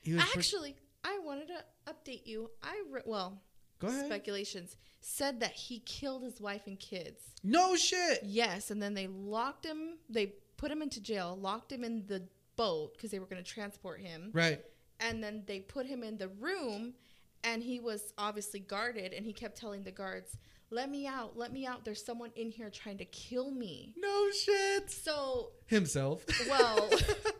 he was Actually, I wanted to update you. I re- well, go ahead. speculations said that he killed his wife and kids. no shit. Yes, and then they locked him. They put him into jail, locked him in the boat because they were going to transport him, Right. and then they put him in the room, and he was obviously guarded, and he kept telling the guards, "Let me out! Let me out! There's someone in here trying to kill me." No shit. So, Himself. well,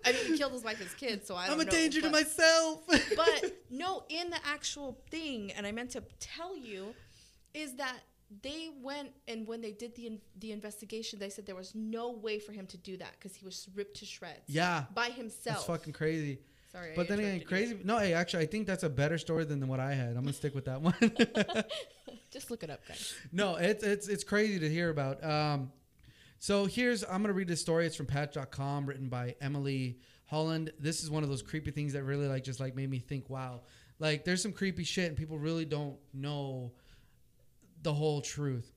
I mean, he <laughs> killed his wife his kids, so I don't I'm a know, danger to myself. <laughs> but no, in the actual thing, and I meant to tell you, is that they went and when they did the in, the investigation, they said there was no way for him to do that because he was ripped to shreds yeah. by himself. That's fucking crazy. Sorry, I But then again, interrupted you. crazy. No, hey, actually, I think that's a better story than what I had. I'm gonna stick with that one. <laughs> <laughs> Just look it up, guys. no, it's it's it's crazy to hear about. Um, so here's I'm gonna read this story. It's from Patch.com, written by Emily Holland. This is one of those creepy things that really like just like made me think, wow, like there's some creepy shit and people really don't know the whole truth.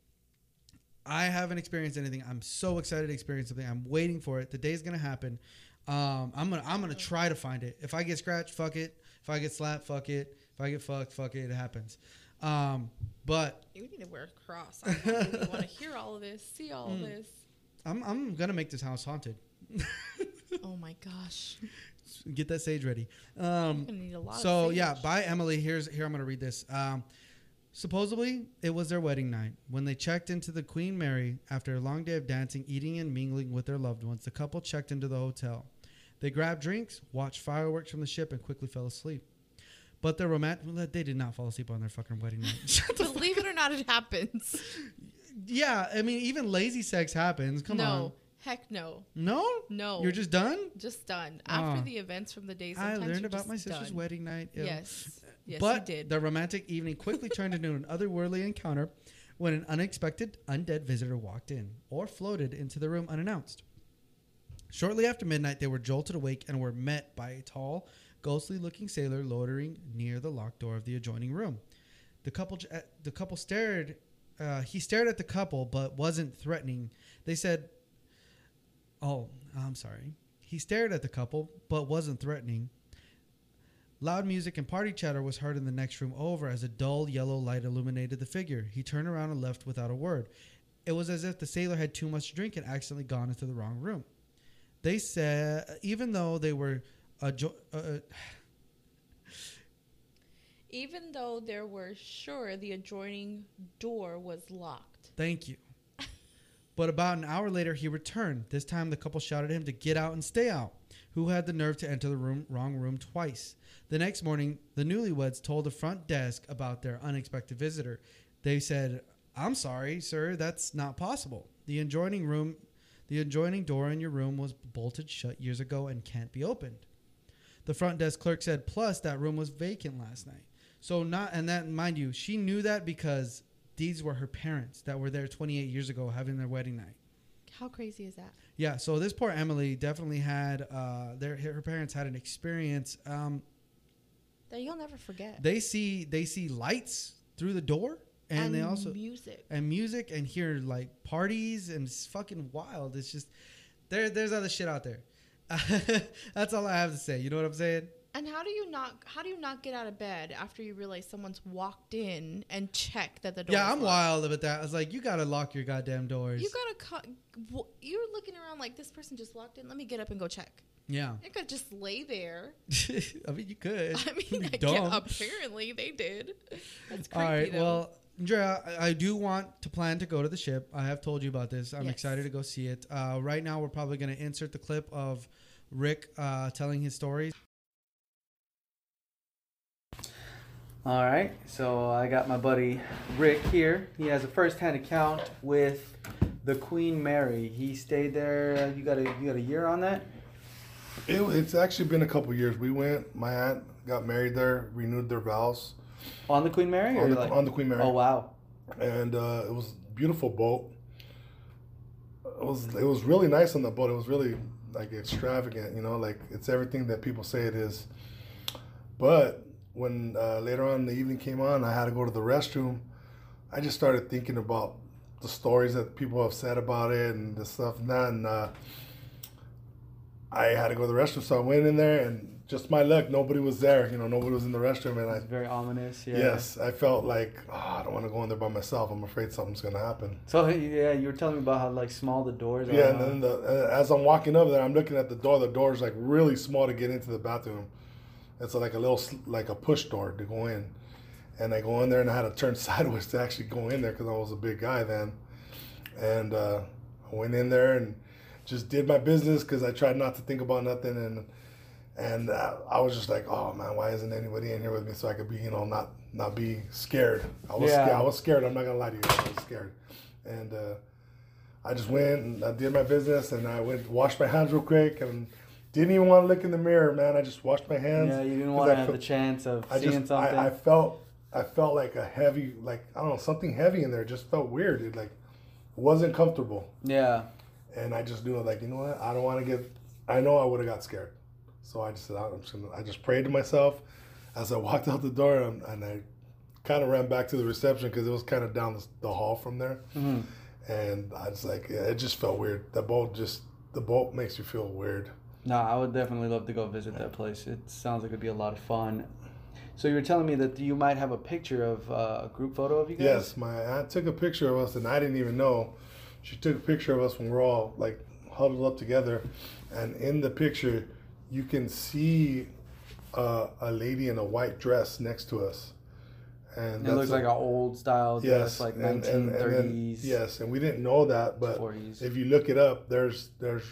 I haven't experienced anything. I'm so excited to experience something. I'm waiting for it. The day's gonna happen. Um, I'm gonna I'm gonna try to find it. If I get scratched, fuck it. If I get slapped, fuck it. If I get fucked, fuck it. It happens. Um, but You need to wear a cross. I really want to hear all of this, see all Mm. of this. I'm I'm gonna make this house haunted. <laughs> Oh my gosh, Get that sage ready. Um, need a lot. so yeah, by Emily. Here's here I'm gonna read this. Um, supposedly it was their wedding night when they checked into the Queen Mary after a long day of dancing, eating, and mingling with their loved ones. The couple checked into the hotel. They grabbed drinks, watched fireworks from the ship, and quickly fell asleep. But their romantic they did not fall asleep on their fucking wedding night. <laughs> Believe it or not, it happens. yeah, I mean even lazy sex happens. Come no, on. heck no, No? no. You're just done? just done after Ah. the events from the day. I learned about my sister's done. wedding night. Ew. Yes, yes, but did. the romantic evening quickly turned into an otherworldly encounter when an unexpected undead visitor walked in or floated into the room unannounced. Shortly after midnight, they were jolted awake and were met by a tall, ghostly looking sailor loitering near the locked door of the adjoining room. The couple, uh, the couple stared. Uh, he stared at the couple, but wasn't threatening. They said, "Oh, I'm sorry." He stared at the couple, but wasn't threatening. Loud music and party chatter was heard in the next room over as a dull yellow light illuminated the figure. He turned around and left without a word. It was as if the sailor had too much to drink and accidentally gone into the wrong room. They said, even though they were, adjo- uh, Even though there were sure the adjoining door was locked. thank you. But about an hour later, he returned. This time, the couple shouted at him to get out and stay out. Who had the nerve to enter the room, wrong room twice? The next morning, the newlyweds told the front desk about their unexpected visitor. They said, "I'm sorry, sir, that's not possible. The adjoining room, the adjoining door in your room was bolted shut years ago and can't be opened." The front desk clerk said, "Plus, that room was vacant last night." So not, and that mind you, she knew that because these were her parents that were there 28 years ago having their wedding night. How crazy is that? Yeah, so this poor Emily definitely had uh, their her parents had an experience. Um, That you'll never forget. they see they see lights through the door, and, they also music. and music and hear like parties and it's fucking wild. It's just there. There's other shit out there. <laughs> That's all I have to say. You know what I'm saying? And how do you not? How do you not get out of bed after you realize someone's walked in and checked that the door? yeah, I'm locked? wild about that. I was like, you gotta lock your goddamn doors. You gotta cut. You're looking around like this person just walked in. Let me get up and go check. yeah, You could just lay there. <laughs> I mean, you could. I mean, <laughs> I apparently they did. That's creepy. All right. though. Well, Andrea, I, I do want to plan to go to the ship. I have told you about this. I'm Yes. excited to go see it. Uh, right now, we're probably going to insert the clip of Rick uh, telling his story. All right. So I got my buddy Rick here. He has a first-hand account with the Queen Mary. He stayed there. You got a you got a year on that? It, it's actually been a couple years. We went. My aunt got married there, renewed their vows On the Queen Mary? on the, on the Queen Mary, oh wow. and uh, it was beautiful boat. It was it was really nice on the boat. It was really like extravagant, you know, like it's everything that people say it is. But when uh, later on the evening came on, I had to go to the restroom. I just started thinking about the stories that people have said about it and the stuff and that. And uh, I had to go to the restroom, so I went in there, and just my luck, nobody was there. You know, nobody was in the restroom, and I It's very ominous. Yeah. yes, I felt like oh, I don't want to go in there by myself. I'm afraid something's gonna happen. So yeah, you were telling me about how like small the doors are. Yeah, and then the, uh, as I'm walking up there, I'm looking at the door. The door is like really small to get into the bathroom. It's like a little, like a push door to go in. And I go in there, and I had to turn <laughs> sideways to actually go in there because I was a big guy then. And uh, I went in there and just did my business because I tried not to think about nothing. And and uh, I was just like, oh man, why isn't anybody in here with me so I could be, you know, not not be scared. I was Yeah. scared. I was scared. I'm not gonna lie to you. I was scared. And uh, I just went and I did my business and I went washed my hands real quick and didn't even want to look in the mirror, man. I just washed my hands. yeah, you didn't want to I have fe- the chance of I seeing just something. I, I felt I felt like a heavy like I don't know something heavy in there. It just felt weird. It like wasn't comfortable, yeah. and I just knew like you know what I don't want to get. I know I would have got scared, so I just said I'm just gonna. I just prayed to myself as I <laughs> walked out the door and, and I kind of ran back to the reception because it was kind of down the, the hall from there, Mhm. and I was like yeah, it just felt weird. The boat just the boat makes you feel weird. No, I would definitely love to go visit that place. It sounds like it'd be a lot of fun. So you were telling me that you might have a picture of uh, a group photo of you guys. Yes, my aunt took a picture of us, and I didn't even know. She took a picture of us when we're all like huddled up together, and in the picture, you can see uh, a lady in a white dress next to us. And It looks a- like an old style dress, like and- and- and then- yes, and we didn't know that, but 40s. if you look it up, there's there's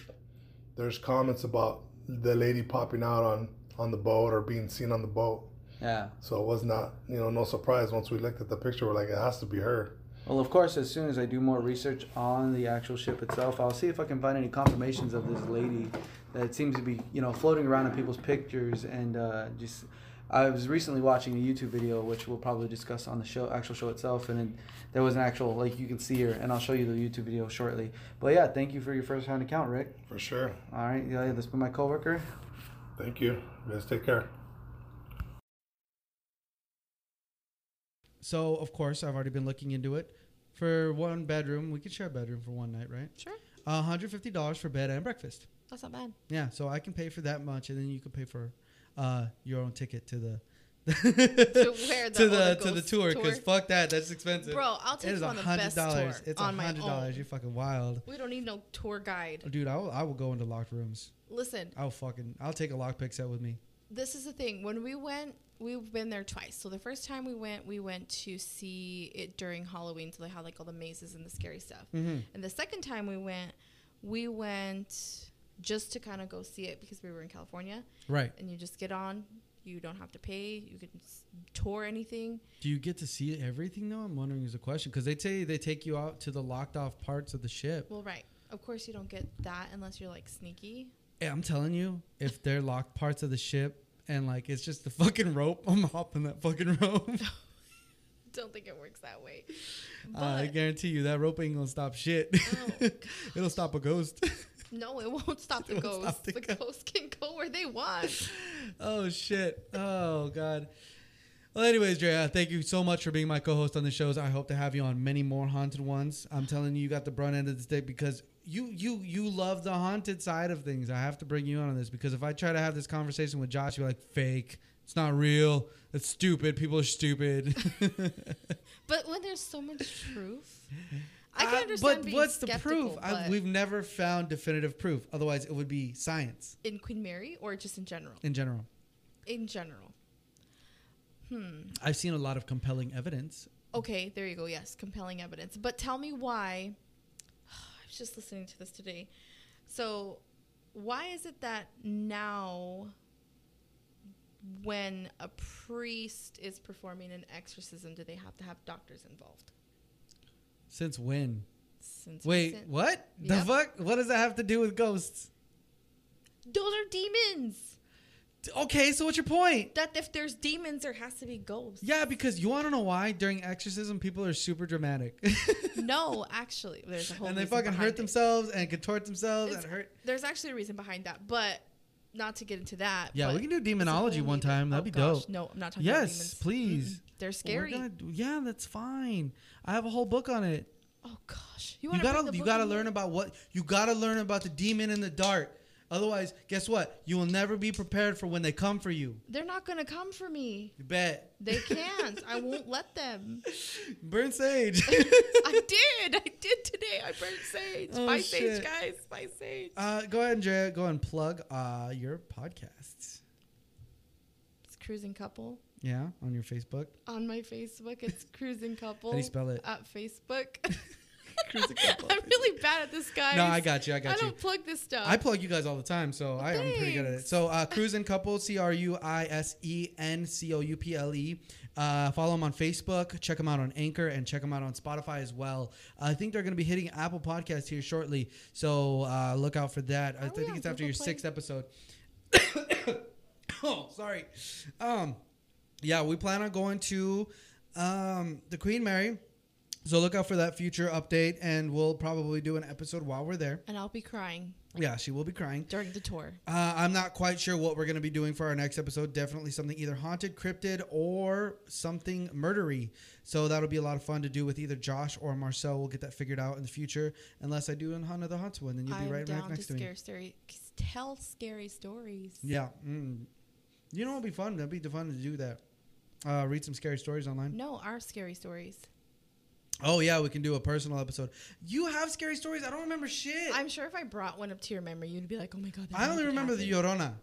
there's comments about the lady popping out on on the boat or being seen on the boat. Yeah. So it was not, you know, no surprise once we looked at the picture. We're like, it has to be her. Well, of course, as soon as I do more research on the actual ship itself, I'll see if I can find any confirmations of this lady that seems to be, you know, floating around in people's pictures. And uh, just, I was recently watching a YouTube video, which we'll probably discuss on the show, actual show itself, and then there was an actual, like, you can see her, and I'll show you the YouTube video shortly. But yeah, thank you for your first-hand account, Rick. For sure. All right, yeah, this been my coworker. Thank you. You guys take care. So of course I've already been looking into it. For one bedroom, we could share a bedroom for one night, right? Sure. Uh, $150 for bed and breakfast. That's not bad. Yeah, so I can pay for that much, and then you can pay for uh, your own ticket to the <laughs> To where the- to the to the tour because fuck that, that's expensive. Bro, I'll it take is you on the hundred best dollars. tour It's a on my hundred dollars. own. You're fucking wild, We don't need no tour guide. dude. I will, I will go into locked rooms. Listen, I'll fucking I'll take a lockpick set with me. this is the thing. When we went, we've been there twice. So the first time we went, we went to see it during Halloween. So they had like all the mazes and the scary stuff. Mm-hmm. And the second time we went, we went just to kind of go see it because we were in California. Right? And you just get on. You don't have to pay. You can tour anything. Do you get to see everything though? I'm wondering is a question because they say they take you out to the locked off parts of the ship. Well, right. Of course, you don't get that unless you're like sneaky. Hey, I'm telling you, if they're locked parts of the ship and like it's just the fucking rope, <laughs> I'm hopping that fucking rope. <laughs> Don't think it works that way. Uh, I guarantee you that rope ain't gonna stop shit. Oh, <laughs> It'll stop a ghost. no, it won't stop the won't ghost. stop the the ghost. ghost can go where they want. oh shit. Oh god. Well, anyways, Drea, thank you so much for being my co-host on the shows. I hope to have you on many more haunted ones. I'm telling you, you got the brunt end of the stick because you you you love the haunted side of things. I have to bring you on on this because if I try to have this conversation with Josh, you're like fake. It's not real. It's stupid. People are stupid. <laughs> But when there's so much proof, I Uh, can understand but being what's the proof? I, we've never found definitive proof. Otherwise, it would be science in Queen Mary or just in general? in general. In general. Hmm. I've seen a lot of compelling evidence. Okay, there you go. Yes, compelling evidence. But tell me why. <sighs> I was just listening to this today. So, why is it that now, when a priest is performing an exorcism, do they have to have doctors involved? Since when? Since Wait, recent- what? The fuck? What does that have to do with ghosts? those are demons. Okay, so what's your point? That if there's demons, there has to be ghosts. Yeah, because you want to know why during exorcism people are super dramatic, <laughs> No, actually, there's a whole. and they fucking hurt it. themselves and contort themselves It's- and hurt. There's actually a reason behind that, but not to get into that. Yeah, we can do demonology one time. That'd oh be gosh, dope. No, I'm not talking about Yes, please. Mm-mm. They're We're scary. do- yeah, that's fine. I have a whole book on it. oh gosh, You, wanna gotta you gotta learn about what you gotta learn about the demon in the dark. Otherwise, guess what? You will never be prepared for when they come for you. They're not gonna come for me. You bet. They can't. I won't let them. <laughs> Burn sage. <laughs> I did. I did today. I burned sage. Oh, Buy shit. sage, guys. Buy sage. uh, go ahead, Andrea. Go and plug uh, your podcasts. It's cruising couple Yeah, on your Facebook. on my Facebook. It's cruising couple. <laughs> How do you spell it? At Facebook. Couple. <laughs> I'm really bad at this, guys. No, I got you. I got I you. I don't plug this stuff. I plug you guys all the time, so I, I'm pretty good at it. So, uh, Couple, C R U I S E N C O U P L E. Uh, follow them on Facebook, check them out on Anchor, and check them out on Spotify as well. I think they're going to be hitting Apple Podcast here shortly, so uh, look out for that. I Are we think it's after Google your Play? sixth episode. <coughs> oh, sorry. Um, yeah, we plan on going to um, the Queen Mary. So look out for that future update, and we'll probably do an episode while we're there. and I'll be crying Yeah, she will be crying. during the tour. Uh, I'm not quite sure what we're going to be doing for our next episode. Definitely something either haunted, cryptid, or something murdery. So that'll be a lot of fun to do with either Josh or Marcel. We'll get that figured out in the future. Unless I do another haunted one, then you'll be I'm right, down right next to to me. scare story, tell scary stories. Yeah. Mm. You know, it'll be fun. That'd be fun to do that. Uh, read some scary stories online. No, our scary stories. Oh yeah, we can do a personal episode. You have scary stories. I don't remember shit. I'm sure if I brought one up to your memory, you'd be like, "Oh my god!" I only remember the happen." Llorona.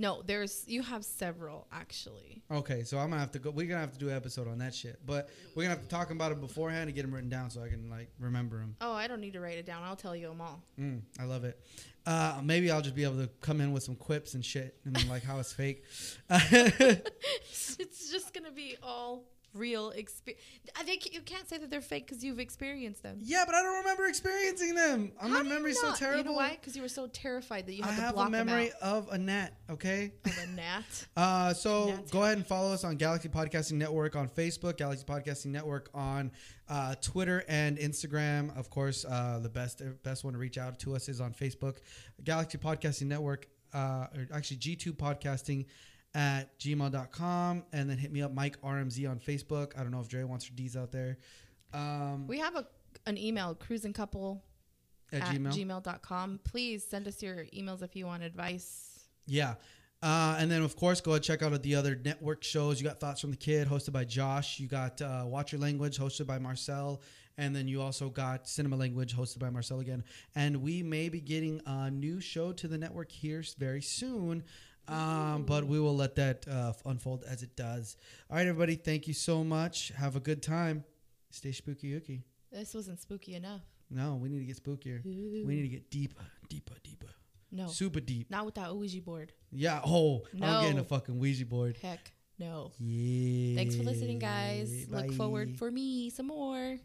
No, there's you have several actually. Okay, so I'm gonna have to go. We're gonna have to do an episode on that shit, but we're gonna have to talk about it beforehand and get them written down so I can like remember them. Oh, I don't need to write it down. I'll tell you them all. Mm, I love it. Uh, maybe I'll just be able to come in with some quips and shit and like how it's fake. <laughs> <laughs> it's just gonna be all real experience. I think you can't say that they're fake because you've experienced them. yeah, but I don't remember experiencing them. Uh, How My memory's so terrible. You know why? Because you were so terrified that you I had to have block a memory of a gnat. Okay. Of a gnat. <laughs> Uh, so go ahead and follow us on Galaxy Podcasting Network on Facebook, Galaxy Podcasting Network on uh, Twitter and Instagram. Of course, uh, the best best one to reach out to us is on Facebook, Galaxy Podcasting Network, uh, or actually G2 Podcasting at gmail.com and then hit me up Mike RMZ on Facebook. I don't know if Dre wants her D's out there. Um, We have a an email, cruising couple at, at Gmail. gmail.com. Please send us your emails if you want advice. Yeah. Uh, and then, of course, go and check out the other network shows. You got Thoughts from the Kid, hosted by Josh. You got uh, Watch Your Language, hosted by Marcel. And then you also got Cinema Language, hosted by Marcel again. And we may be getting a new show to the network here very soon. Um, but we will let that uh, unfold as it does. All right, everybody. Thank you so much. Have a good time. Stay spooky ooky. This wasn't spooky enough. No, we need to get spookier. We need to get deeper, deeper, deeper. No. Super deep. Not with that Ouija board. Yeah. Oh, I'm getting a fucking Ouija board. Heck no. Yeah. Thanks for listening, guys. Look forward for me some more.